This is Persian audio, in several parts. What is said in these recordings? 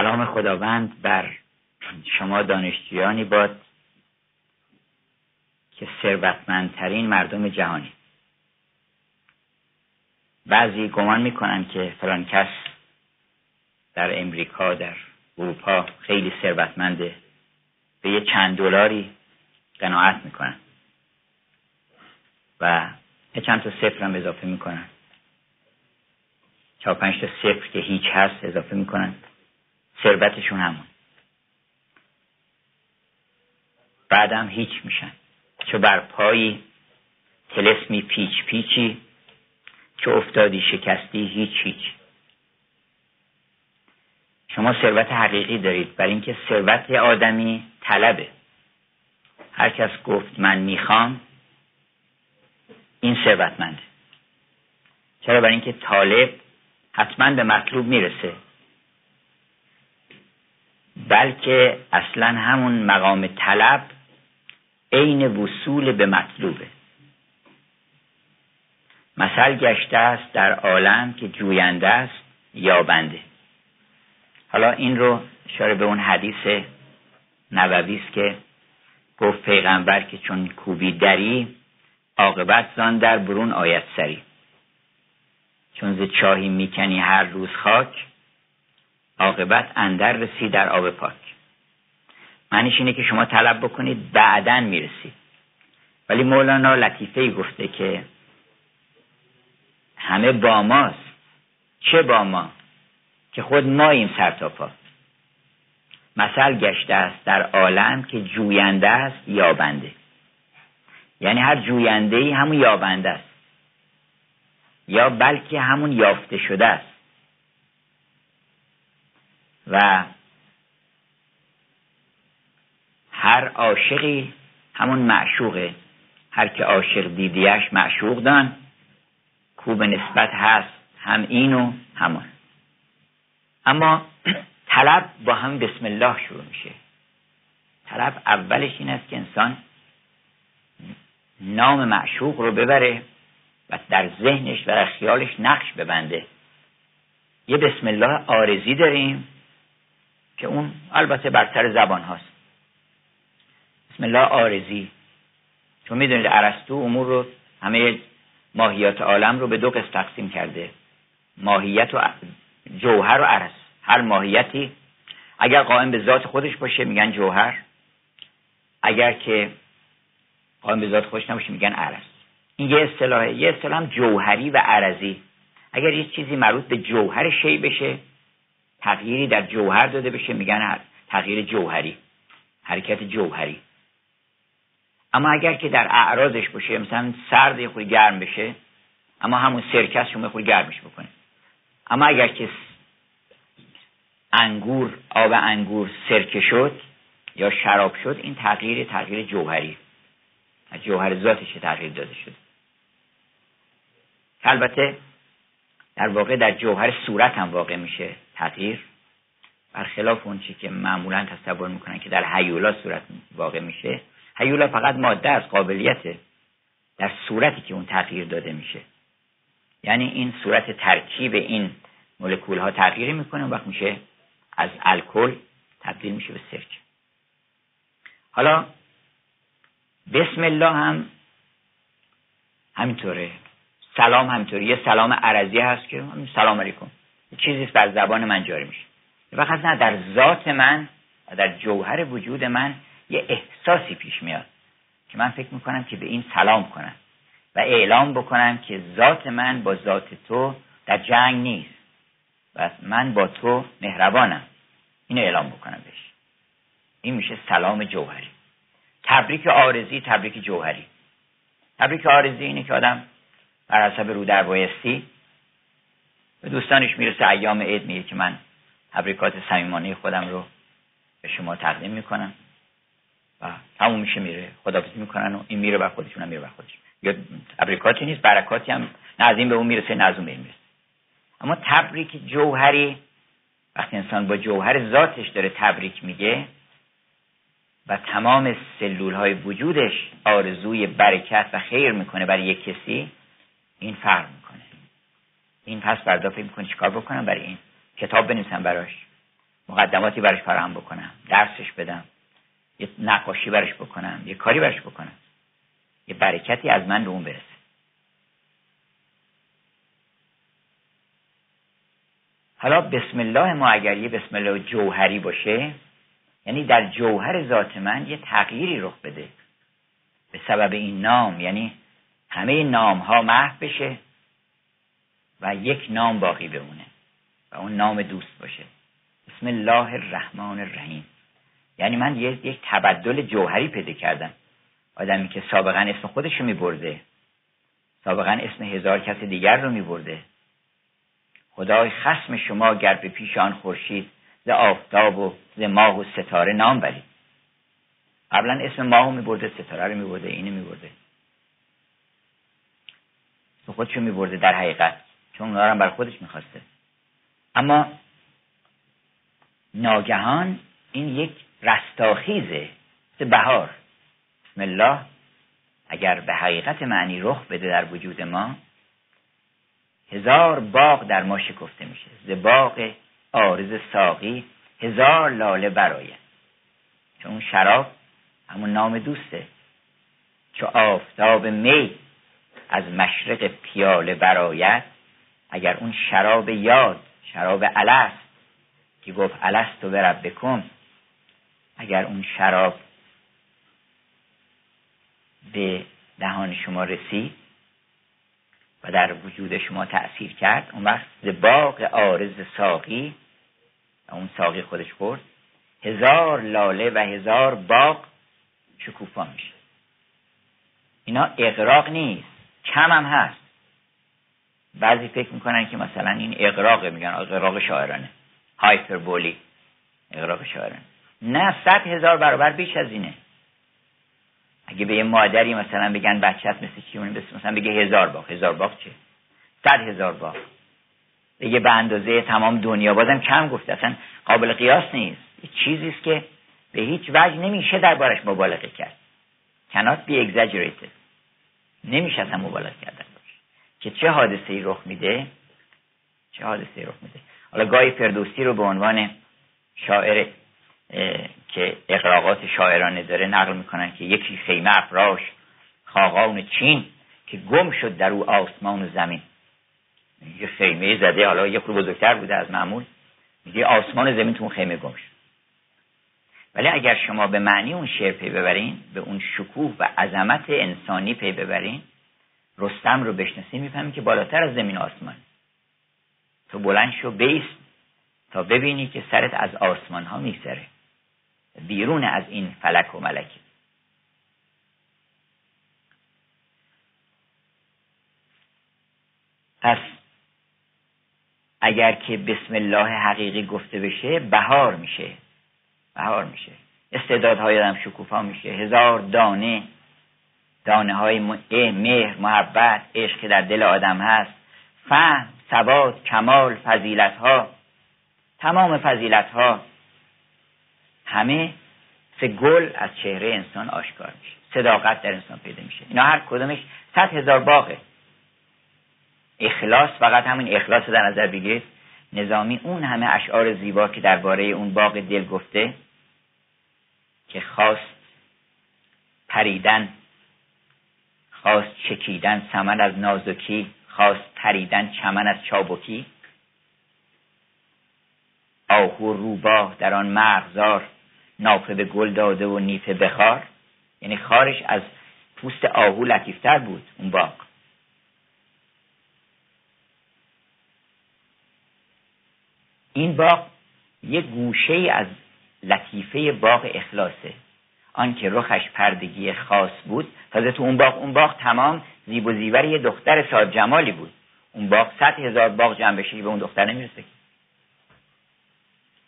سلام خداوند بر شما دانشجویانی باد که ثروتمندترین مردم جهانی. بعضی گمان می‌کنن که فلان کس در امریکا در اروپا خیلی ثروتمنده. به یه چند دلاری قناعت می‌کنن. و یه چند تا صفر هم اضافه می‌کنن. چهار پنج تا صفر که هیچ هست اضافه می‌کنن. ثروتشون همون. بعدم هیچ میشن. چه بر پایی تلسمی پیچ پیچی چه افتادی شکستی هیچ هیچ. شما ثروت حقیقی دارید. برای اینکه ثروت آدمی طلبه. هر کس گفت من می‌خوام این ثروتمنده. چرا؟ برای اینکه طالب حتما به مطلوب می‌رسه. بلکه اصلا همون مقام طلب عین وصول به مطلوبه. مثل گشته است در عالم که جوینده است یابنده. حالا این رو اشاره به اون حدیث نبوی است که گفت پیغمبر که چون کوبی دری عاقبت زان در برون آیت سری. چون ز چاهی می‌کنی هر روز خاک عاقبت اندر رسی در آب پاک. معنیش اینه که شما طلب بکنید بعدا می‌رسید ولی مولانا لطیفه گفته که همه با ماست. چه با ما؟ که خود ماییم سر تا پا. مثل گشته است در عالم که جوینده است یابنده. یعنی هر جوینده ای همون یابنده است. یا بلکه همون یافته شده است. و هر عاشقی همون معشوقه. هر که عاشق دیدیش معشوق دان. کو به نسبت هست هم این و همان اما طلب با هم بسم الله شروع میشه. طلب اولش این است که انسان نام معشوق رو ببره و در ذهنش و در خیالش نقش ببنده. یه بسم الله آرزی داریم. که اون البته برتر زبان هاست. بسم الله آرزی. چون می‌دونید عرستو امور رو همه ماهیات عالم رو به دو قسم تقسیم کرده. ماهیت و جوهر و عرس هر ماهیتی اگر قائم به ذات خودش باشه میگن جوهر. اگر که قائم به ذات خودش نباشه میگن عرس این یه اصطلاحه. یه اصطلاح جوهری و عرضی. اگر یه چیزی مربوط به جوهر شی بشه تغییری در جوهر داده بشه میگن تغییر جوهری حرکت جوهری. اما اگر که در اعراضش باشه مثلا سرد یه خود گرم بشه اما همون سرکس شما خود گرمش بکنه. اما اگر که انگور آب انگور سرکه شد یا شراب شد این تغییر تغییر جوهری. جوهر ذاتش تغییر داده شد البته در واقع در جوهر صورت هم واقع میشه. تغییر برخلاف اون چی که معمولا تصور می‌کنن که در حیولا صورت واقع میشه حیولا فقط ماده از قابلیته در صورتی که اون تغییر داده میشه. یعنی این صورت ترکیب این مولکول ها تغییر می‌کنه وقت میشه از الکل تبدیل میشه به سرک حالا بسم الله هم همینطوره. سلام همینطوره. یه سلام عرضی هست که سلام علیکم. چیزی بر زبان من جاری میشه. فقط نه در ذات من و در جوهر وجود من یه احساسی پیش میاد که من فکر می‌کنم که به این سلام کنم و اعلام بکنم که ذات من با ذات تو در جنگ نیست و من با تو مهربانم. اینو اعلام بکنم بهش. این میشه سلام جوهری. تبریک آرزی تبریک جوهری. تبریک آرزی اینه که آدم بر حسب رو در بایستی به دوستانش می‌رسه ایام عید میگه که من تبریکات صمیمانه خودم رو به شما تقدیم می‌کنم. و تموم میشه میره. خدافزی می‌کنن و این میره بر خودشون هم میره بر خودش یا تبریکاتی نیست برکاتی هم نه از این به اون می‌رسه نه از اون به این می‌رسه. اما تبریک جوهری وقتی انسان با جوهر ذاتش داره تبریک میگه و تمام سلول های وجودش آرزوی برکت و خیر می‌کنه برای یک کسی این فرق این پس بردا فکر می‌کنه چیکار بکنم برای این؟ کتاب بنویسم براش. مقدماتی برش فراهم بکنم. درسش بدم. یه نقاشی برش بکنم. یه کاری برش بکنم. یه برکتی از من به اون برسه. حالا بسم الله ما اگر یه بسم الله جوهری باشه یعنی در جوهر ذات من یه تغییری رخ بده. به سبب این نام یعنی همه نام ها محو بشه. و یک نام باقی بمونه و اون نام دوست باشه. بسم الله الرحمن الرحیم. یعنی من یک تبدل جوهری پیدا کردم. آدمی که سابقا اسم خودش رو میبرده. سابقا اسم هزار کس دیگر رو میبرده. خدای خسم شما گر به پیش آن خورشید ز آفتاب و ز ماه و ستاره نام برید. قبلا اسم ماه رو میبرده ستاره رو میبرده اینو میبرده. خودشو میبرده در حقیقت. چون اونا رو بر خودش می‌خواسته. اما ناگهان این یک رستاخیزه مثل بهار. بسم الله. اگر به حقیقت معنی رخ بده در وجود ما هزار باغ در ما شکفته میشه. ز باغ آرز ساقی هزار لاله براید چون شراب همون نام دوسته. چو آفتاب می از مشرق پیاله براید اگر اون شراب یاد شراب الست که گفت الست و برب بکن اگر اون شراب به دهان شما رسید و در وجود شما تأثیر کرد اون وقت ز باغ آرز ساقی اون ساقی خودش خورد هزار لاله و هزار باغ شکوفا میشه اینا اقراق نیست کم هم هست. بعضی فکر می‌کنن که مثلا این اقراق میگن اقراق شاعرانه. هایپربولی اقراق شاعرانه. نه صد هزار برابر بیش از اینه. اگه به یه مادری مثلا بگن بچت مثل چی مثلا بگه هزار باغ. هزار باغ چه؟ صد هزار باغ. بگه به اندازه تمام دنیا. بازم کم گفته. اصلا قابل قیاس نیست. چیزی است که به هیچ وجه نمیشه دربارش مبالغه کرد. Cannot be exaggerated. نمیشه اصلا مبالغه کردن که چه حادثه ای رخ میده؟ چه حادثه ای رخ میده؟ حالا گاهی فردوسی رو به عنوان شاعر که اقراقات شاعرانه داره نقل می‌کنن که یکی خیمه افراش خاقان چین که گم شد در او آسمان و زمین. یه خیمه زده حالا یه خود بزرگتر بوده از معمول. میگه آسمان و زمین تو اون خیمه گم شد. ولی اگر شما به معنی اون شعر پی ببرین به اون شکوه و عظمت انسانی پی ببرین رستم رو بشناسی می‌فهمی که بالاتر از زمین آسمان. تو بلند شو بیست تا ببینی که سرت از آسمان ها میگذره. بیرون از این فلک و ملک. پس اگر که بسم الله حقیقی گفته بشه بهار میشه. بهار میشه. استعدادهای آدم شکوفا میشه. هزار دانه دانه های مهر محبت عشق که در دل آدم هست فهم ثبات کمال فضیلت ها تمام فضیلت ها همه سه گل از چهره انسان آشکار میشه صداقت در انسان پیدا میشه. اینا هر کدومش صد هزار باغه. اخلاص فقط همین اخلاص در نظر بگیرید. نظامی اون همه اشعار زیبا که درباره اون باغ دل گفته که خواست پریدن خواست چکیدن سمن از نازکی خواست پریدن چمن از چابکی. آهو روباه در آن مرغزار نافه به گل داده و نیفه بخار یعنی خارش از پوست آهو لطیفتر بود اون باغ. این باغ یک گوشه از لطیفه باغ اخلاصه. آنکه رخش پردگی خاص بود تازه تو اون باغ اون باغ تمام زیب و زیور یه دختر صاحب جمالی بود. اون باغ صد هزار باغ جمع بشه به اون دختر نمی‌رسه.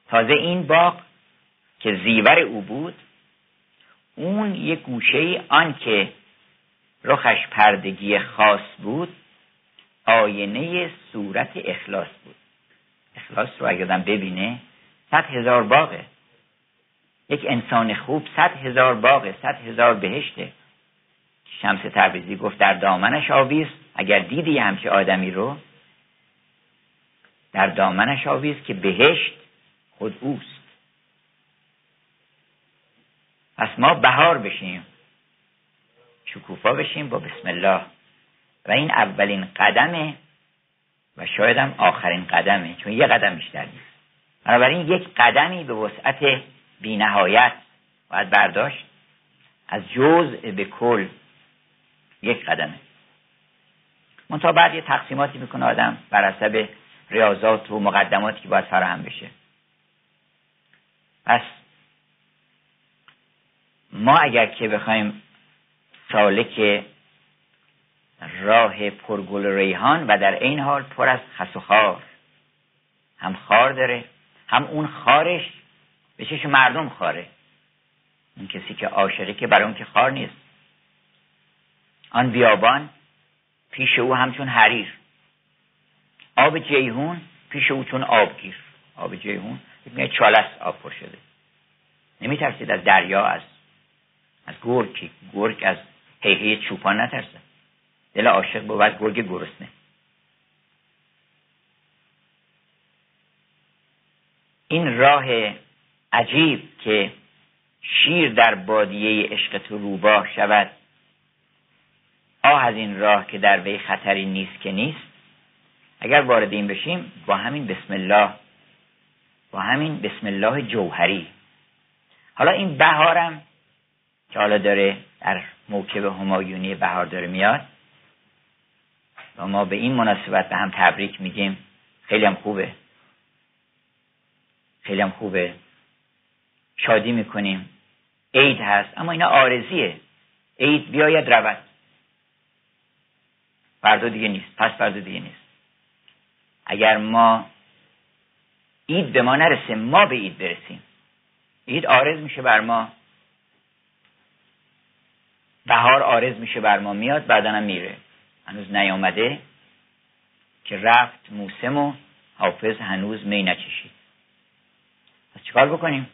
تازه این باغ که زیور او بود اون یه گوشه آن که رخش پردگی خاص بود آینه صورت اخلاص بود. اخلاص رو اگر ببینه صد هزار باغه. یک انسان خوب صد هزار باغه صد هزار بهشته. شمس تبریزی گفت در دامنش آویز اگر دیدی همچه آدمی رو در دامنش آویز که بهشت خود اوست. پس ما بهار بشیم شکوفا بشیم با بسم الله. و این اولین قدمه و شاید آخرین قدمه چون یه قدم بیشتر نیست. بنابراین یک قدمی به وسعت بینهایت باید برداشت از جزء به کل یک قدمه. منتها بعد یه تقسیماتی می‌کنه آدم بر حسب ریاضات و مقدماتی که باید فراهم بشه. پس ما اگر که بخوایم سالک راه پرگل ریحان و در این حال پر از خس و خار هم خار داره هم اون خارش به چش مردم خاره. اون کسی که عاشقی که برای اون که خار نیست. آن بیابان پیش او همچون حریر. آب جیهون پیش او چون آبگیر. آب جیهون یک چالس آب پر شده. نمی ترسید از دریا از از گرگ. گرگ از حیحه چوپان نترسه. دل عاشق بود گرگ گرسنه. این راه عجیب که شیر در بادیه عشق تو روباه شود. آه از این راه که در وی خطری نیست که نیست. اگر وارد این بشیم با همین بسم الله با همین بسم الله جوهری. حالا این بهارم که حالا داره در موکب همایونی بهار داره میاد و ما به این مناسبت به هم تبریک میگیم. خیلی هم خوبه. خیلی هم خوبه. شادی می‌کنیم. عید هست اما اینا آرزیه. عید بیاید رود. فردا دیگه نیست. پس فردا دیگه نیست. اگر ما عید به ما نرسه ما به عید برسیم. عید آرز میشه بر ما. بهار آرز میشه بر ما. میاد بعدا میره. هنوز نیامده که رفت موسم و حافظ هنوز می نچشید. پس چیکار بکنیم؟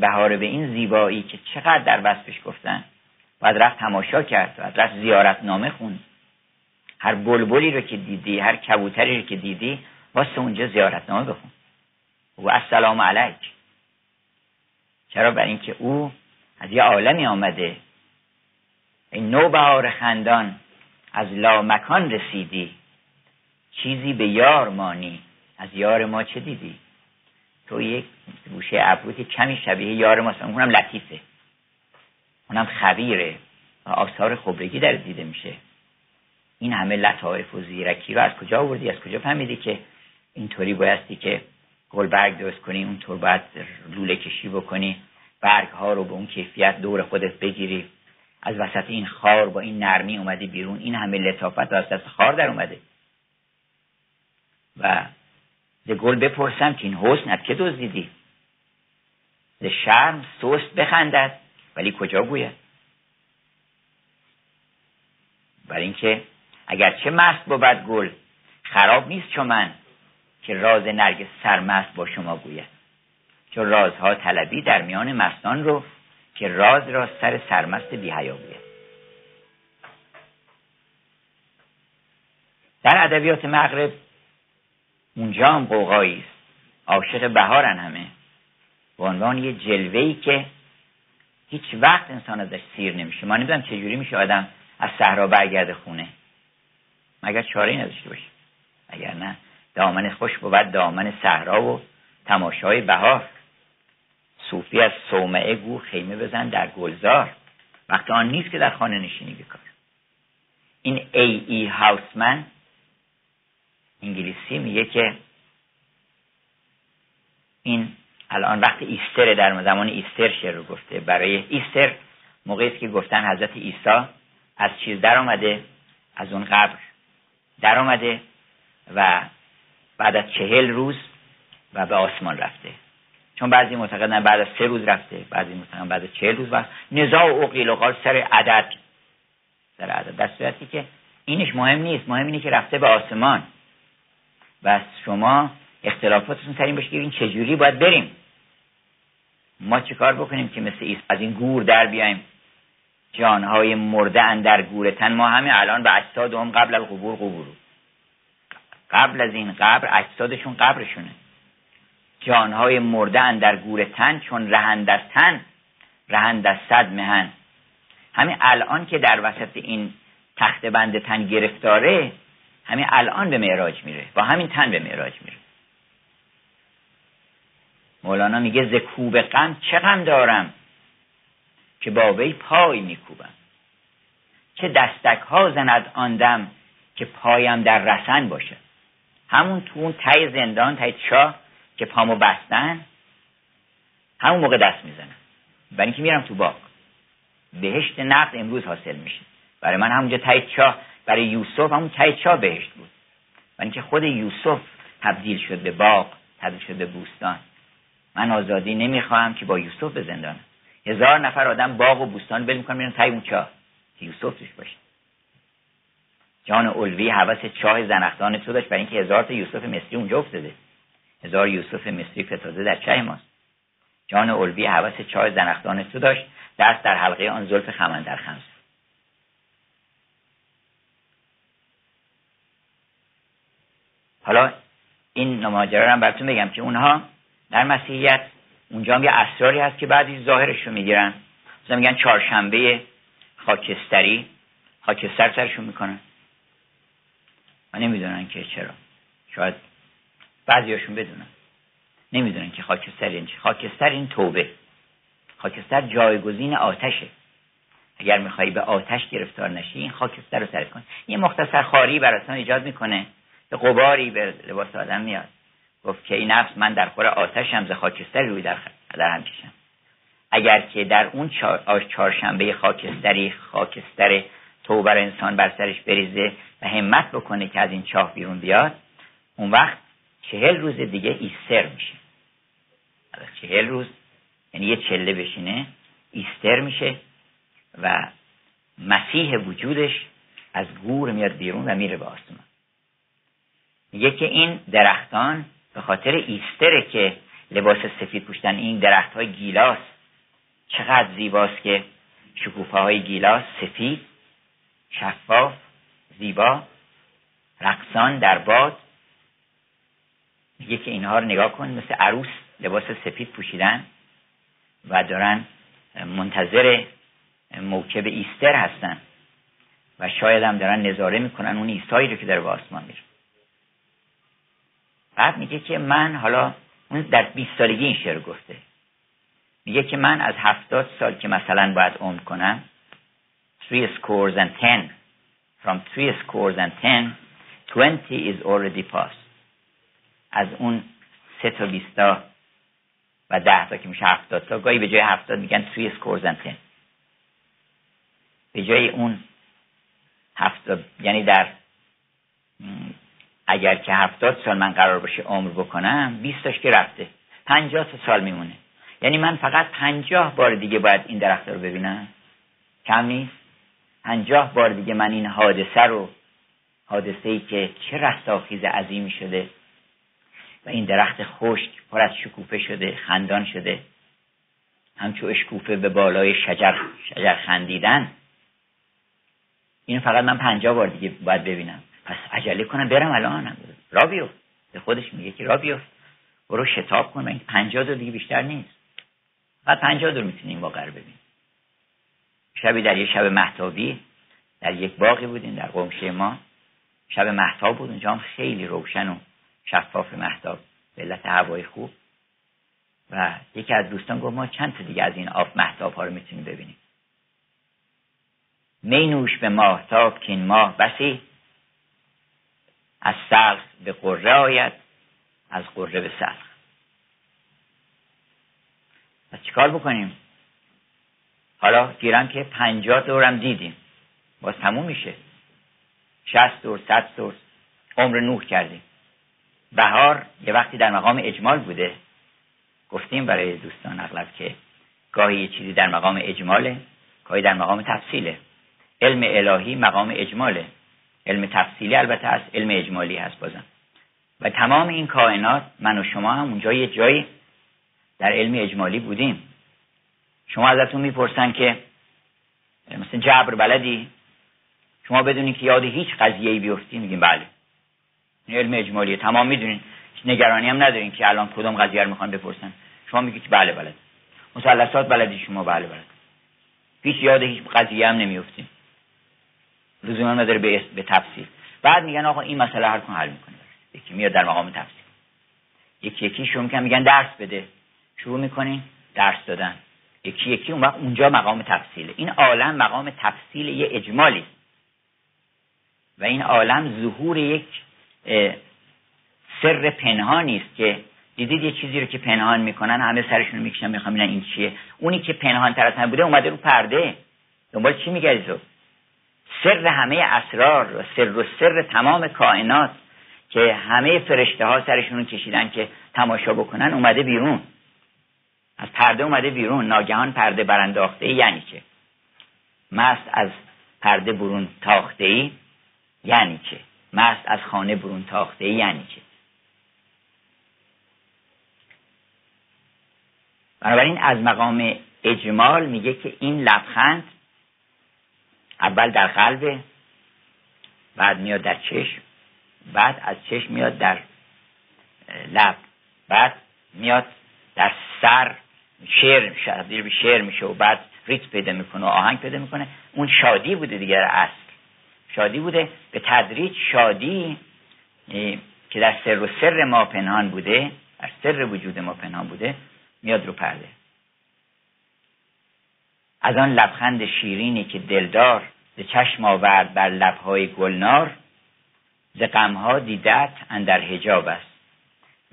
بهار به این زیبایی که چقدر در وصفش گفتن. باید رفت تماشا کرد باید رفت زیارت نامه خوند. هر بلبلی رو که دیدی هر کبوتری رو که دیدی واسه اونجا زیارت نامه بخون. و السلام علیک. چرا؟ برای اینکه او از یه عالمی آمده. این نو بهار خندان از لامکان رسیدی. چیزی به یار مانی. از یار ما چه دیدی؟ تو یک گوشه ابروت کمی شبیه یار ماست. اونم لطیفه. اونم خبیره. و آثار خبرگی در دیده میشه. این همه لطایف و زیرکی رو از کجا آوردی؟ از کجا فهمیدی که اینطوری بایستی که گل برگ درست کنی اونطور باید لوله کشی بکنی برگ ها رو به اون کیفیت دور خودت بگیری؟ از وسط این خار با این نرمی اومدی بیرون. این همه لطافت از دست خار در اومده. و ز گل بپرسم که این حسنت که دزدیدی؟ ز شرم سست بخندد ولی کجا گوید؟ برای اینکه اگرچه مست بود گل خراب نیست چون من که راز نرگ سرمست با شما گوید. چون رازها طلبی در میان مستان رو که راز را سر سرمست بیهیا گوید. در ادبیات مغرب اونجا هم قوقایی است. عاشق بهارن همه. به عنوان یه جلوه‌ای که هیچ وقت انسان ازش سیر نمیشه. ما نمی‌دونم چجوری میشه آدم از صحرا برگرده خونه. مگر چاره نداشته باشه؟ اگر نه دامن خوش بود دامن صحرا و تماشای بهار. صوفی از صومعه گو خیمه بزن در گلزار. وقت آن نیست که در خانه نشینی بکار این ای ای هاوسمن انگلیسی میگه که این الان وقت ایستر در زمان ایستر شعر رو گفته برای ایستر موقعی است که گفتن حضرت عیسی از چیز در آمده از اون قبر در آمده و بعد از چهل روز و به آسمان رفته. چون بعضی معتقدن بعد از سه روز رفته بعضی معتقدن بعد از چهل روز و نزاع و قیل و قال سر عدد. سر عدد. در صورتی که اینش مهم نیست. مهم اینه که رفته به آسمان. و شما اختلافاتتون سر این باشه که این چجوری باید بریم. ما چه کار بکنیم که مثل از این گور در بیایم؟ جانهای مرده اندر گورتن ما همه الان به اجساد هم قبل القبور قبور قبل از این قبر اجسادشون قبرشونه. جانهای مرده در گور تن چون رهند از تن رهند از صد مهن. همین الان که در وسط این تخت بند تن گرفتاره همین الان به معراج میره. با همین تن به معراج میره. مولانا میگه ز کوب غم چه غم دارم که با وی پای میکوبم. چه دستک ها زند آندم که پایم در رسن باشه. همون تو اون تای زندان تای چاه که پامو بستن همون موقع دست می‌زنم برای اینکه میرم تو باغ. بهشت نقد امروز حاصل میشه. برای من همونجا تای چاه برای یوسف همون چاه بهشت بود؟ برای اینکه خود یوسف تبدیل شد به باغ تبدیل شد به بوستان. من آزادی نمی‌خواهم که با یوسف به زندانم هزار نفر آدم باغ و بوستان بل می‌کنن میرن تای اون چاه که یوسف توش باشه. جان اولوی حوث چاه زنختان تو داشت برای اینکه هزار تا یوسف مصری اونجا افتاده. هزار یوسف مصری فتاده در چه ماست. جان اولوی حوث چاه زنختان تو داشت. دست در حلقه آن زلف خمن در خمس. حالا این ماجرا رو براتون بگم که اونها در مسیحیت اونجا هم یه اسراری هست که بعدی ظاهرش رو می‌گیرن. مثلا میگن چهارشنبه خاکستری. خاکستر سرشون می‌کنن. و نمی‌دونن که چرا. شاید بعضیاشون بدونن. نمی‌دونن که خاکستر این چی. خاکستر این توبه. خاکستر جایگزین آتشه. اگر میخوایی به آتش گرفتار نشی این خاکستر رو سرت کن. یه مختصر خاری براتون ایجاد می‌کنه. قباری به لباس آدم میاد. گفت که این نفس من در خور آتشم ز خاکستر روی در, در هم کشم. اگر که در اون چهار چهارشنبه خاکستری خاکستر توبر انسان بر سرش بریزه و همت بکنه که از این چاه بیرون بیاد اون وقت چهل روز دیگه ایستر میشه. چهل روز یعنی یه چله بشینه ایستر میشه و مسیح وجودش از گور میاد بیرون و میره به آسمان. میگه که این درختان به خاطر ایستره که لباس سفید پوشتن این درخت های گیلاس چقدر زیباست که شکوفه های گیلاس سفید شفاف زیبا رقصان در باد. میگه که اینها رو نگاه کن مثل عروس لباس سفید پوشیدن و دارن منتظر موکب ایستر هستن و شاید هم دارن نظاره می‌کنن اون ایستایی رو که داره به آسمان میره. بعد میگه که من حالا اون در 20 سالگی این شعر گفته. میگه که من از هفتاد سال که مثلا باید عمر کنم three scores and ten. From three scores and ten twenty is already past. از اون سه تا بیستا و ده تا که میشه هفتاد تا گاهی به جای هفتاد میگن three scores and ten. به جای اون هفتاد یعنی در اگر که هفتاد سال من قرار باشه عمر بکنم بیستاش که رفته. پنجاه سال میمونه. یعنی من فقط پنجاه بار دیگه باید این درخت رو ببینم. کم نیست؟ پنجاه بار دیگه من این حادثه رو حادثه ای که چه رستاخیز عظیمی شده و این درخت خشک پر از شکوفه شده خندان شده. همچو اشکوفه به بالای شجر شجر خندیدن. این فقط من پنجاه بار دیگه باید ببینم. پس عجله کنم برم الان. را بیفت به خودش میگه که را بیفت برو شتاب کن این پنجاه دور دیگه بیشتر نیست. فقط پنجاه دور می‌تونیم رو ببینیم شبی در یه شب محتابی در یک باقی بودیم در قمشه ما. شب محتاب بود اونجا هم خیلی روشن و شفاف محتاب به علت هوای خوب. و یکی از دوستان گفت ما چند تا دیگه از این آب محتاب ها رو می‌تونیم ببینیم. می نوش به ماهتاب که این ماه بسی. از سلخ به قره آید از قره به سلخ پس چیکار بکنیم؟ حالا گیرم که پنجاه دورم دیدیم. باز تموم میشه. شست دور صد دور عمر نوح کردیم. بهار یه وقتی در مقام اجمال بوده. گفتیم برای دوستان اغلب که گاهی یه چیزی در مقام اجماله گاهی در مقام تفصیله. علم الهی مقام اجماله. علم تفصیلی البته هست علم اجمالی هست بازم. و تمام این کائنات من و شما هم اونجا یه جایی در علم اجمالی بودیم. شما ازتون می‌پرسن که مثل جبر بلدی؟ شما بدونی که یاد هیچ قضیه ای بیفتی؟ میگیم بله. علم اجمالیه. تمام می‌دونین. نگرانی هم ندارین که الان کدوم قضیه رو می‌خوان بپرسن. شما میگید که بله بلد مثلثات بلدی شما بله بلد هیچ یاد هیچ قضیه هم نمیفتیم لزوما نداره به, به تفصیل. بعد میگن آقا این مسئله هر کن حل می‌کنه یکی میاد در مقام تفصیل. یکی یکی شروع می‌کنن میگن درس بده. شروع می‌کنین درس دادن. یکی یکی اون وقت اونجا مقام تفصیله. این عالم مقام تفصیل یه اجمالی. و این عالم ظهور یک سر پنهانی است که دیدید یه چیزی رو که پنهان می‌کنن همه سرشون می‌کشن می‌خوام این چیه. اونی که پنهان تر از بوده اومده رو پرده. دنبال چی میگردی تو؟ سر همه اسرار سر و سر تمام کائنات که همه فرشته ها سرشون کشیدن که تماشا بکنن اومده بیرون. از پرده اومده بیرون. ناگهان پرده برانداخته. ای یعنی چه؟ مست از پرده برون تاخته ای یعنی چه؟ مست از خانه برون تاخته یعنی چه؟ بنابراین از مقام اجمال میگه که این لبخند اول در قلبه بعد میاد در چشم بعد از چشم میاد در لب بعد میاد در سر شعر تبدیل به شعر میشه و بعد ریت پیدا می‌کنه و آهنگ پیدا می‌کنه. اون شادی بوده دیگر اصل. شادی بوده به تدریج شادی که در سر و سر ما پنهان بوده در سر وجود ما پنهان بوده میاد رو پرده. از آن لبخند شیرینی که دلدار به چشم آورد بر لبهای گلنار ز غمها دیدت اندر حجاب است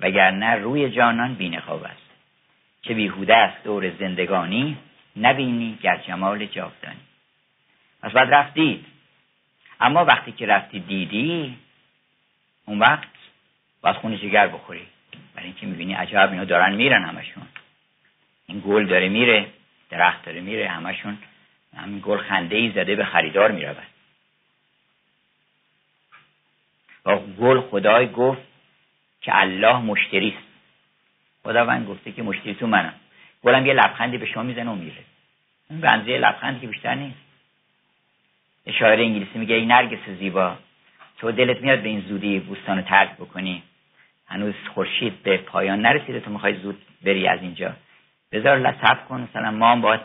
وگرنه روی جانان بینقاب است. که بیهوده است دور زندگانی نبینی گر جمال جاودانی. پس بعد رفتید اما وقتی که رفتی دیدی اون وقت باید خون جگر بخوری. برای اینکه می‌بینی عجب اینا دارن میرن همشون. این گل داره میره درخت داره میره همشون همین گل خنده ای زده به خریدار می‌رود. با گل خدای گفت که الله مشتری است. خداوند گفته که مشتری تو منم. گلم یه لبخندی به شما می‌زنه و میره. اون بنزه لبخندی که بیشتر نیست. اشاره انگلیسی میگه ای نرگس زیبا تو دلت میاد به این زودی بوستان رو ترک بکنی. هنوز خورشید به پایان نرسیده تو می‌خوای زود بری از اینجا. بذار لطف کن مثلا ما هم باید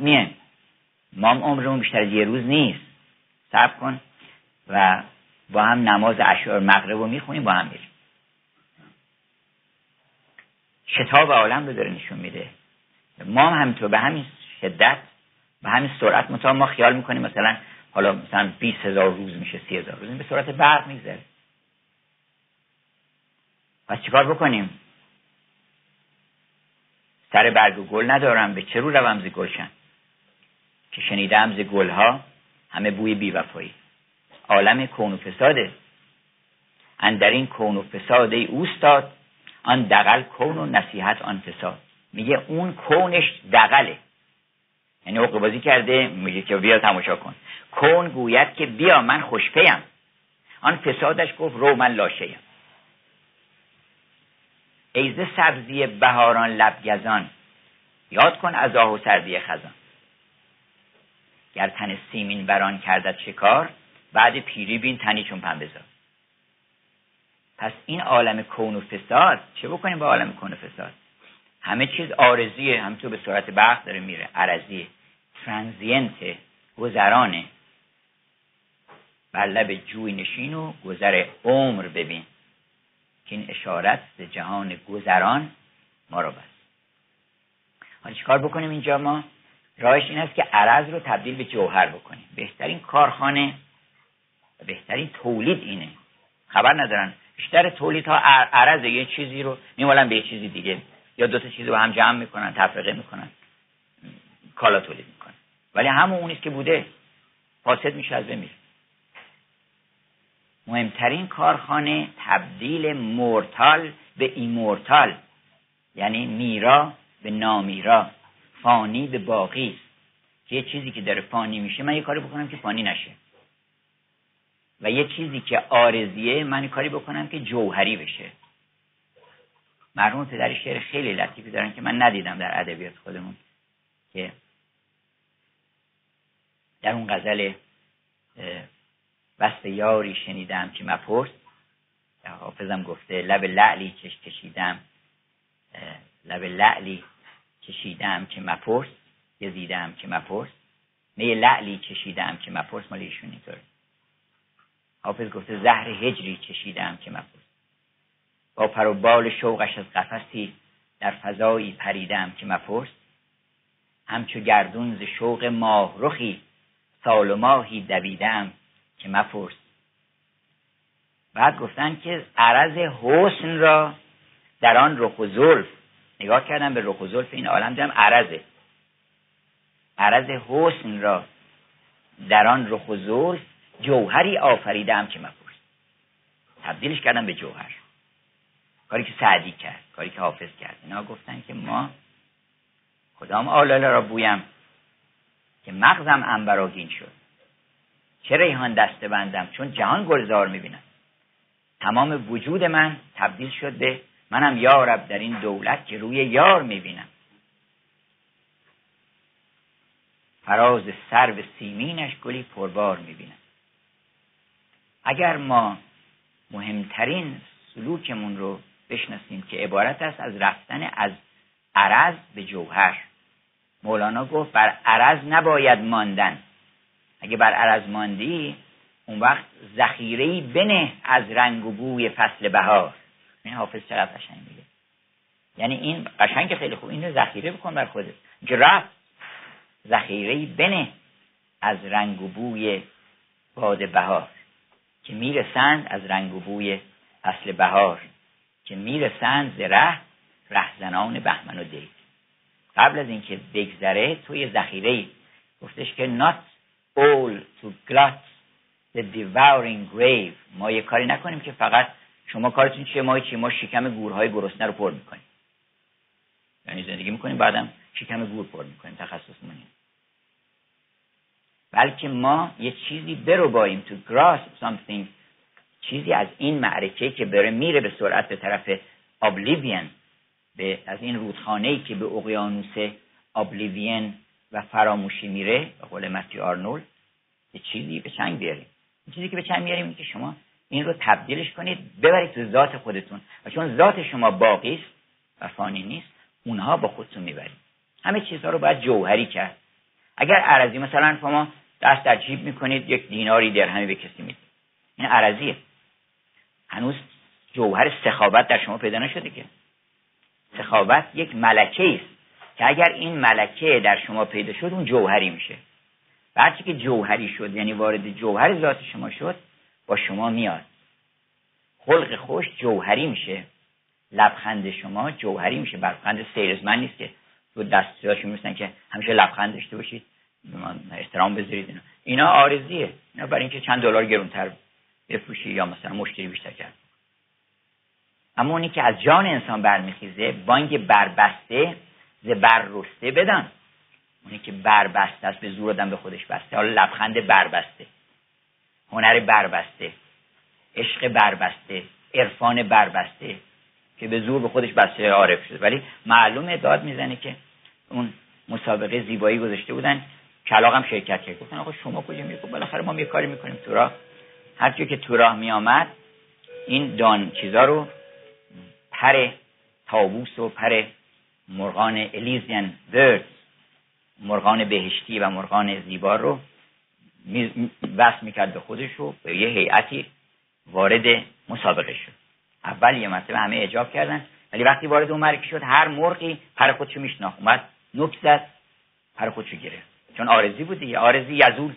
ما هم عمرمون بیشتر از یه روز نیست. صبر کن و با هم نماز اشعار مغرب رو می‌خونیم با هم میریم شتاب عالم رو داره نشون میده. ما هم همینطور به همین شدت به همین سرعت مطابق ما خیال می‌کنیم مثلا حالا مثلا 20 هزار روز میشه سی هزار روز به صورت برق میگذره. پس چیکار بکنیم؟ سر برگ و گل ندارم به چه رو روم ز گلشن؟ شنیدم ز گلها همه بوی بیوفایی. عالم کون و فساده. اندر این کون و فساد ای اوستاد آن دقل کون و نصیحت آن فساد. میگه اون کونش دقله یعنی حقوق بازی کرده میگه که بیا تماشا کن. کون گوید که بیا من خوشپیم. آن فسادش گفت رو من لاشهیم ایزه سبزی بهاران لبگزان یاد کن از آه و سردی خزان. گر تن سیمین بران کردت شکار بعد پیری بین تنی چون پنبزار پس این عالم کون و فساد چه بکنیم با عالم کون و فساد؟ همه چیز آرزیه همینطور به صورت برق داره میره. عرضیه ترانزینت گذرانه. بر لب جوی نشین و گذر عمر ببین. که این اشارت به جهان گذران ما رو بست. حالا چیکار بکنیم اینجا ما؟ راهش این است که عرض رو تبدیل به جوهر بکنیم. بهترین کارخانه بهترین تولید اینه. خبر ندارن. بیشتر تولیدها عرض یه چیزی رو میمالن به یه چیزی دیگه یا دو تا چیزی رو هم جمع می‌کنن تفرقه می‌کنن. کالا تولید می‌کنن. ولی همون اونیست که بوده. فاسد میشه از بمیره مهمترین کارخانه تبدیل مورتال به ایمورتال. یعنی میرا به نامیرا. فانی به باقی. یه چیزی که داره فانی میشه من یه کاری بکنم که فانی نشه. و یه چیزی که آرزیه من کاری بکنم که جوهری بشه. مرحوم پدر شعر خیلی لطیفی دارن که من ندیدم در ادبیات خودمون که در اون غزل وست یاری شنیدم که مپرس. حافظم گفته لب لعلی چش کشیدم. لب لعلی چشیدم که مپرس یزیدم که مپرس. می لعلی چشیدم که مپرس مال ایشون اینطوره. حافظ گفته زهر هجری چشیدم که مپرس. با پر و بال شوقش از قفسی در فضایی پریدم که مپرس. همچو گردون ز شوق ماه رخی سال و ماهی دویدم که مپرس. بعد گفتن که عرض حسن را در آن رخ و زلف نگاه کردم به رخ و زلف این عالم دیدم عرضه. عرض حسن را در آن رخ و زلف جوهری آفریدم که مپرس. تبدیلش کردم به جوهر. کاری که سعدی کرد کاری که حافظ کرد. اینا گفتن که ما کدام آلاله را بویم که مغزم انبراگین شد. چه ریحان دسته بندم؟ چون جهان گلزار می‌بینم. تمام وجود من تبدیل شد به منم یارب در این دولت که روی یار می‌بینم. فراز سر به سیمینش گلی پربار می‌بینم. اگر ما مهمترین سلوکمون رو بشناسیم که عبارت است از رفتن از عرض به جوهر. مولانا گفت بر عرض نباید ماندن. اگه بر عرض ماندی اون وقت ذخیره بنه از رنگ و بوی فصل بهار. این حافظ چقدر قشنگ میگه. یعنی این قشنگ خیلی خوب اینو ذخیره بکن بر خودت. رفت ذخیره بنه از رنگ و بوی باد بهار که می‌رسند از رنگ و بوی فصل بهار که می‌رسند ز ره رهزنان بهمن و دی. قبل از اینکه بگذره توی ذخیره گفتش که not all to glut the devouring grave. ما یه کاری نکنیم که فقط شما کارتون چیه؟ ما چیه ما شکم گورهای گرسنه رو پر می‌کنیم. یعنی زندگی می‌کنیم بعدم شکم گور پر می‌کنیم. تخصص مونیم بلکه ما یه چیزی برو بایم to grasp something. چیزی از این معرکه که بره میره به سرعت به طرف ابلیوین به از این رودخانه ای که به اقیانوس ابلیوین و فراموشی میره به قول متی آرنولد یه چیزی به چنگ بیاریم. چیزی که به چنگ میاریم که شما این رو تبدیلش کنید ببرید تو ذات خودتون. و چون ذات شما باقی است و فانی نیست اونها با خودتون می‌برید. همه چیزها رو باید جوهری کرد. اگر عرضی مثلا شما دست در جیب می‌کنید یک دیناری درهمی به کسی می‌دید. این عرضیه. هنوز جوهر سخاوت در شما پیدا نشده که. سخاوت یک ملکه است که اگر این ملکه در شما پیدا شد اون جوهری میشه. بعد که جوهری شد یعنی وارد جوهر ذات شما شد با شما میاد. خلق خوش جوهری میشه. لبخند شما جوهری میشه. لبخند سیرزمن نیست که تو دستیاشون میستن که همیشه لبخند داشته باشید. احترام بذارید. اینا اینا آرزیه. اینا برای اینکه چند دلار گرونتر بفروشی یا مثلا مشتری بیشتر کرد. اما اونی که از جان انسان برمیخیزه بانگ بربسته ز بررسته بدن. اونی که بربسته است به زور آدم به خودش بسته. حالا لبخند بربسته. هنر بربسته عشق بربسته عرفان بربسته که به زور به خودش بسته عارف شده. ولی معلومه داد می‌زنه که اون مسابقه زیبایی گذاشته بودن کلاق هم شرکت کرد. گفتن آقا شما کجا میگه بالاخره ما یه کاری می‌کنیم تو راه. هر که تو راه میآمد این دان چیزا رو پر تابوس و پر مرغان الیزین برد مرغان بهشتی و مرغان زیبا رو وصل می‌کرد به خودش و به یه هیئتی وارد مسابقه شد. اول یه مرتبه همه اجاب کردن ولی وقتی وارد اون مرکه شد هر مرغی پر خودشو میشناخت. اومد نوک زد پر خودشو گرفت. چون آرزی بود دیگه. آرزی یزول.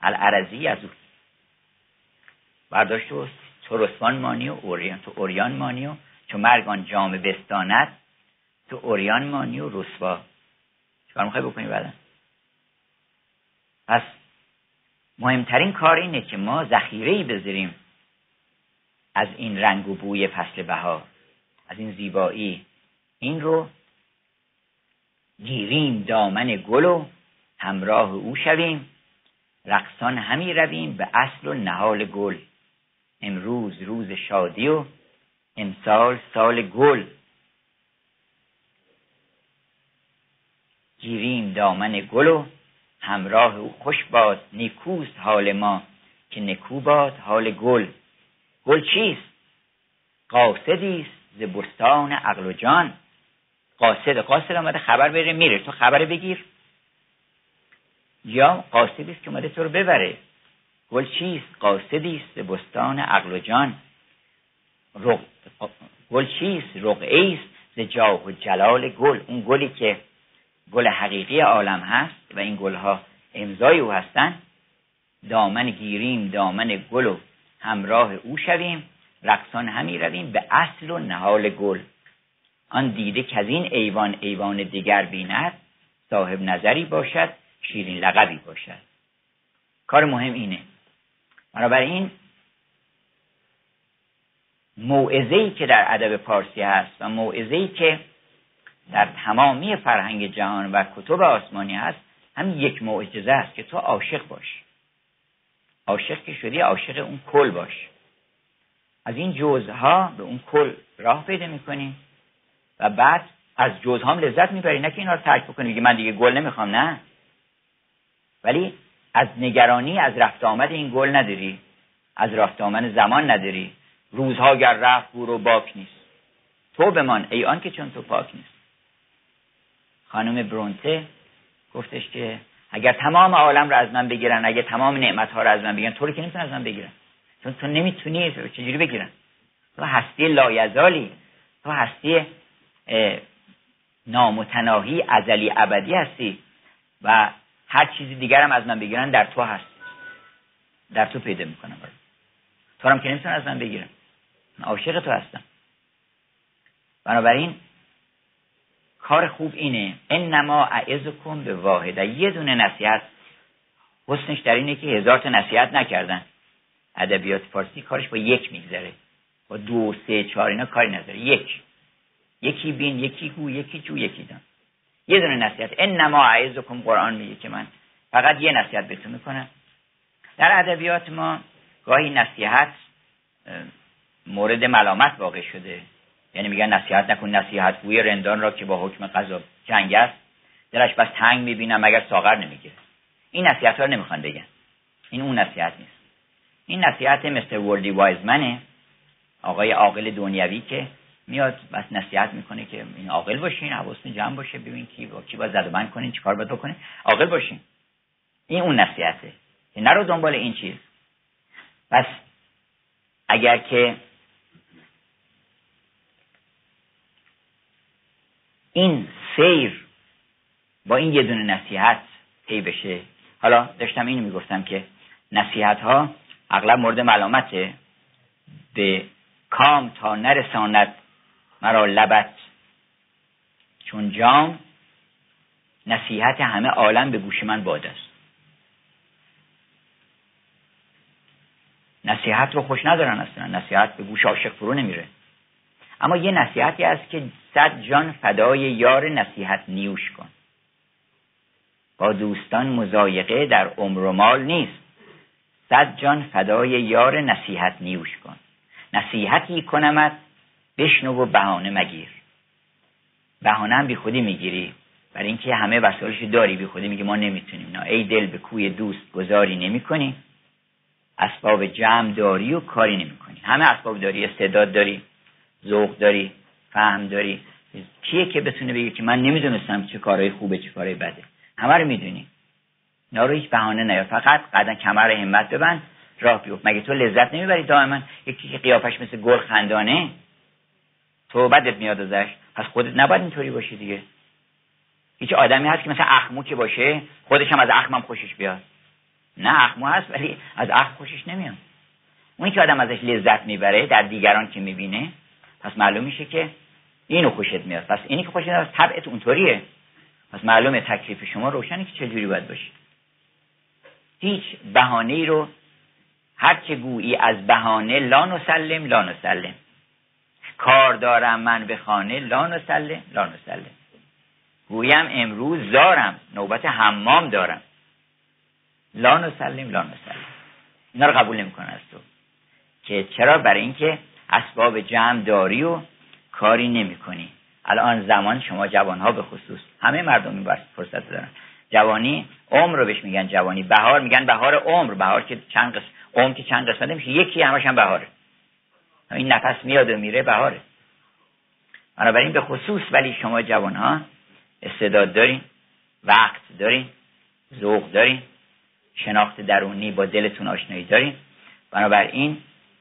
الارزی یزول. برداشت و تو رسوان مانی و اوریان تو اوریان مانی و چون مرگان جام بستانت تو اوریان مانی و رسوا. چکار می‌خوای بکنی بعدا؟ پس مهمترین کار اینه که ما ذخیره بذاریم از این رنگ و بوی فصل بهار از این زیبایی. این رو گیریم دامن گل و همراه او شویم. رقصان همی رویم به اصل و نهال گل. امروز روز شادی و امسال سال گل. گیریم دامن گل و همراه او. خوش باد نیکوست حال ما که نکو باد حال گل. گل چیست؟ قاصدی است ز بستان عقل و جان. قاصد قاصد آمده خبر بره میره. تو خبر بگیر. یا قاصدی است که اومده تو رو ببره. گل چیست؟ قاصدی است ز بستان عقل و جان. رق... گل چیست؟ رقعه است ز جاه و جلال گل. اون گلی که گل حقیقی عالم هست و این گلها امضای او هستند دامن گیریم دامن گل و همراه او شویم. رقصان همی رویم به اصل و نهال گل. آن دیده که از این ایوان ایوان دیگر بیند. صاحب نظری باشد شیرین لقبی باشد. کار مهم اینه. بنابراین موعظه‌ای که در ادب پارسی هست و موعظه‌ای که در تمامی فرهنگ جهان و کتب آسمانی هست هم یک معجزه است که تو عاشق باش. عاشق که شدی عاشق اون کل باش. از این جزها به اون کل راه پیدا می‌کنی و بعد از جزها هم لذت می‌بری. نه که اینا رو ترک بکنی میگی من دیگه گل نمی‌خوام نه. ولی از نگرانی از رفت آمد این گل نداری. از رفت آمد زمان نداری. روزها گر رفت بور و باک نیست. تو بمان ای آن که چون تو پاک نیست. خانم برونته گفتش که اگر تمام عالم رو از من بگیرن اگر تمام نعمت ها رو از من بگیرن تو رو که نمی‌تونن از من بگیرن. چون تو نمی‌تونی چجوری بگیرن؟ تو هستی لایزالی. تو هستی نامتناهی ازلی ابدی هستی و هر چیزی دیگر هم از من بگیرن در تو هست. در تو پیدا می‌کنم. تو هم که نمی‌تونن از من بگیرن. من عاشق تو هستم. بنابراین کار خوب اینه. انما اعزکم به واحده یه دونه نصیحت. حسنش در اینه که هزار تا نصیحت نکردن. ادبیات فارسی کارش با یک میگذره. با دو سه چهار اینا کاری نداره. یک. یکی بین یکی گو یکی جو یکی دان. یه دونه نصیحت. انما اعزکم قرآن میگه که من فقط یه نصیحت بهتون می‌کنم. در ادبیات ما گاهی نصیحت مورد ملامت واقع شده. یعنی میگن نصیحت نکن نصیحت گوی رندان را که با حکم قضا جنگ است. دلش بس تنگ می‌بینم مگر ساغر نمی‌گیره این نصیحت ها نمی‌خوان بگن. این اون نصیحت نیست. این نصیحت مستر وردی وایزمنه. آقای عاقل دنیوی که میاد بس نصیحت می‌کنه که این عاقل باشین حواستون جمع باشه ببین کی با کی باید زد بند کنین چیکار باید بکنین عاقل باشین. این اون نصیحته. که نرو دنبال این چیز. پس اگر که این سیر با این یه دونه نصیحت طی بشه. حالا داشتم اینو می‌گفتم که نصیحت ها اغلب مورد ملامته. به کام تا نرساند مرا لبت. چون جام نصیحت همه عالم به گوش من باد است. نصیحت رو خوش ندارن اصلا. نصیحت به گوش عاشق فرو نمیره. اما یه نصیحتی است که صد جان فدای یار نصیحت نیوش کن. با دوستان مزایقه در عمر و مال نیست. صد جان فدای یار نصیحت نیوش کن. نصیحتی کنمت بشنو و بهانه مگیر. بهانه هم بی خودی می‌گیری. برای اینکه همه وسایلش داری بی خودی میگی ما نمی‌تونیم. نه ای دل به کوی دوست گذاری نمی‌کنی. اسباب جمع داری و کاری نمی‌کنی. همه اسباب داری استعداد داری ذوق داری. فهم داری. کیه که بتونه بگه که من نمی‌دونستم چه کارهای خوبه چه کارهای بده. همه رو می‌دونی. اینا رو هیچ بهانه نیار. فقط قدم کمر همت ببند راه بیفت. مگه تو لذت نمی‌بری دائما؟ یکی که قیافش مثل گل خندانه تو بدت میاد ازش. پس خودت نباید اینطوری باشی دیگه. هیچ آدمی هست که مثل اخمو که باشه خودش هم از اخمم خوشش بیاد. نه اخمو هست ولی از اخم خوشش نمیاد. اونی که آدم ازش لذت می‌بره در دیگران که می‌بینه پس معلوم میشه که اینو خوشت میاد. پس اینی که خوشت میاد طبعت اونطوریه. پس معلومه تکلیف شما روشنه که چجوری باید باشی هیچ بهانه ای رو هر که گویی از بهانه لا نسلم لا نسلم. کار دارم من به خانه لا نسلم لا نسلم. گویم امروز دارم نوبت حمام دارم. لا نسلم لا نسلم. اینا رو قبول نمی‌کنه از تو. که چرا؟ برای اینکه اسباب جمع داری و کاری نمی کنی الان زمان شما جوان ها به خصوص. همه مردم این فرصت دارن. جوانی عمر رو بهش میگن جوانی. بهار میگن بهار عمر. بهار که چند قسم عمر که چند قسمت میشه یکی همش هم بهاره. این نفس میاد و میره بهاره. بنابراین به خصوص ولی شما جوان ها استعداد دارین وقت دارین ذوق دارین شناخت درونی با دلتون آشنایی دارین. بنابراین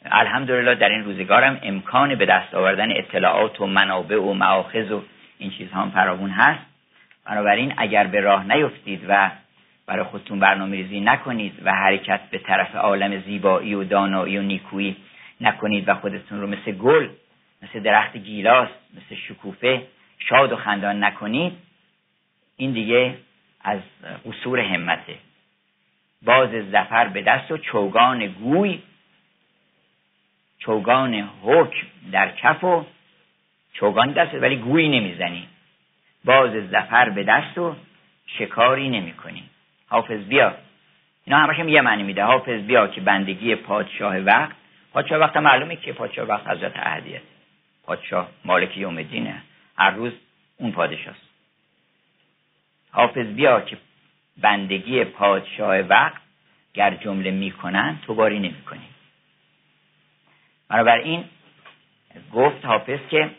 الحمدلله در این روزگارم امکان به دست آوردن اطلاعات و منابع و معاخذ و این چیزها هم فراوون هست. بنابراین اگر به راه نیفتید و برای خودتون برنامه ریزی نکنید و حرکت به طرف عالم زیبایی و دانایی و نیکویی نکنید و خودتون رو مثل گل مثل درخت گیلاس مثل شکوفه شاد و خندان نکنید این دیگه از قصور همته. باز زفر به دست و چوگان گوی چوگان حکم در کف و چوگان دست ولی گویی نمی‌زنی. باز زفر به دست و شکاری نمی کنی حافظ بیا. اینا همش هم یه معنی میده. حافظ بیا که بندگی پادشاه وقت. پادشاه وقت معلومه که پادشاه وقت حضرت اهدیه پادشاه مالک یوم دینه هر روز اون پادشاست. حافظ بیا که بندگی پادشاه وقت گر جمله می‌کنن تو باری نمی‌کنی. بنابراین گفت حافظ که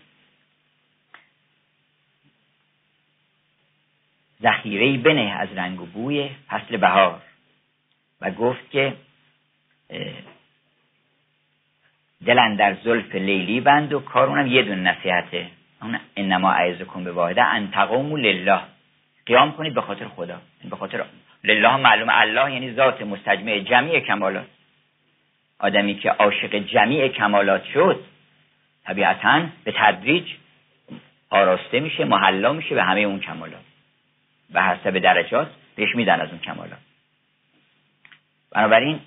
ذخیره بنه از رنگ و بوی فصل بهار و گفت که دلن در زلف لیلی بند و کارونم یه دون نصیحته. اون انما کن به واحده انتقام لله. قیام کنید به خاطر خدا. به خاطر لله معلوم الله یعنی ذات مستجمع جمعی کمالات. آدمی که عاشق جمیع کمالات شد طبیعتا به تدریج آراسته میشه محلا میشه به همه اون کمالات و حسب درجات بهش میدن از اون کمالات. بنابراین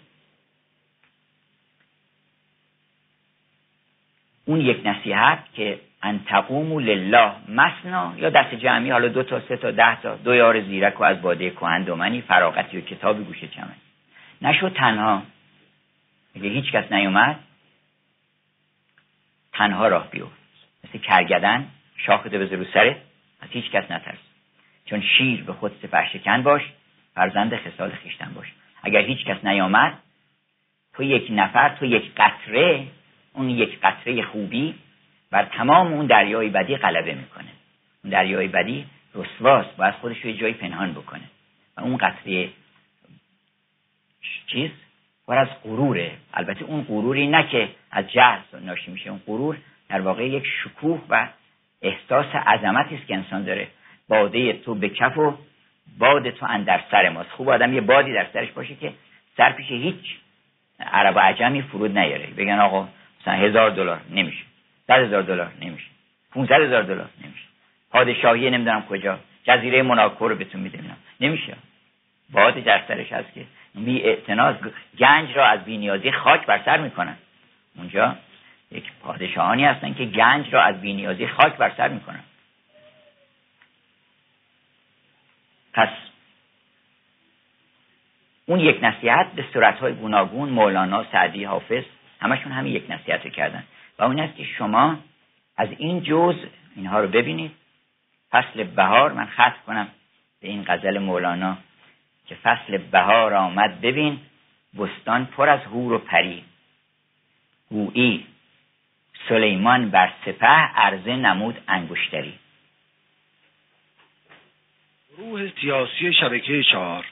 اون یک نصیحت که ان تقوموا لله مسنا یا دست جمعی حالا دو تا سه تا ده تا دو یار زیرک و از باده کهن دومنی فراغتی و کتابی گوشه چمن نشو تنها. اگه هیچ کس نیومد تنها راه بیفت. مثل کرگدن شاخت به رو سرت از هیچ کس نترس. چون شیر به خود سپر شکن باش فرزند خصال خیشتن باش. اگر هیچ کس نیامد تو یک نفر تو یک قطره اون یک قطره خوبی بر تمام اون دریای بدی غلبه می‌کنه. اون دریای بدی رسواست باید خودش رو جایی پنهان بکنه. و اون قطره چیز؟ پر از غروره. البته اون غروری نه که از جهل ناشی میشه اون غرور در واقع یک شکوه و احساس عظمتی است که انسان داره. باده تو به کف و باد تو اندر سر ماست. خوب آدم یه بادی در سرش باشه که سر پیش هیچ عرب و عجمی فرود نیاره. بگن آقا مثلا هزار دلار نمیشه. صد هزار دلار نمیشه. 500 هزار دلار نمیشه. پادشاهی نمی‌دونم کجا. جزیره موناکو رو بهتون می‌دونم. نمیشه. باد در سرش هست که بی اعتناز. گنج را از بینیازی خاک بر سر می‌کنن. اونجا یک پادشاهانی هستن که گنج را از بینیازی خاک بر سر می‌کنن. پس اون یک نصیحت به صورتهای گوناگون مولانا سعدی حافظ همشون همین یک نصیحت کردن. و اون است که شما از این جز اینها رو ببینید. فصل بهار من خط کنم به این غزل مولانا. که فصل بهار آمد ببین بستان پر از هور و پری. گویی سلیمان بر سپه عرضه نمود انگشتری. روح سیاسی شبکه چهار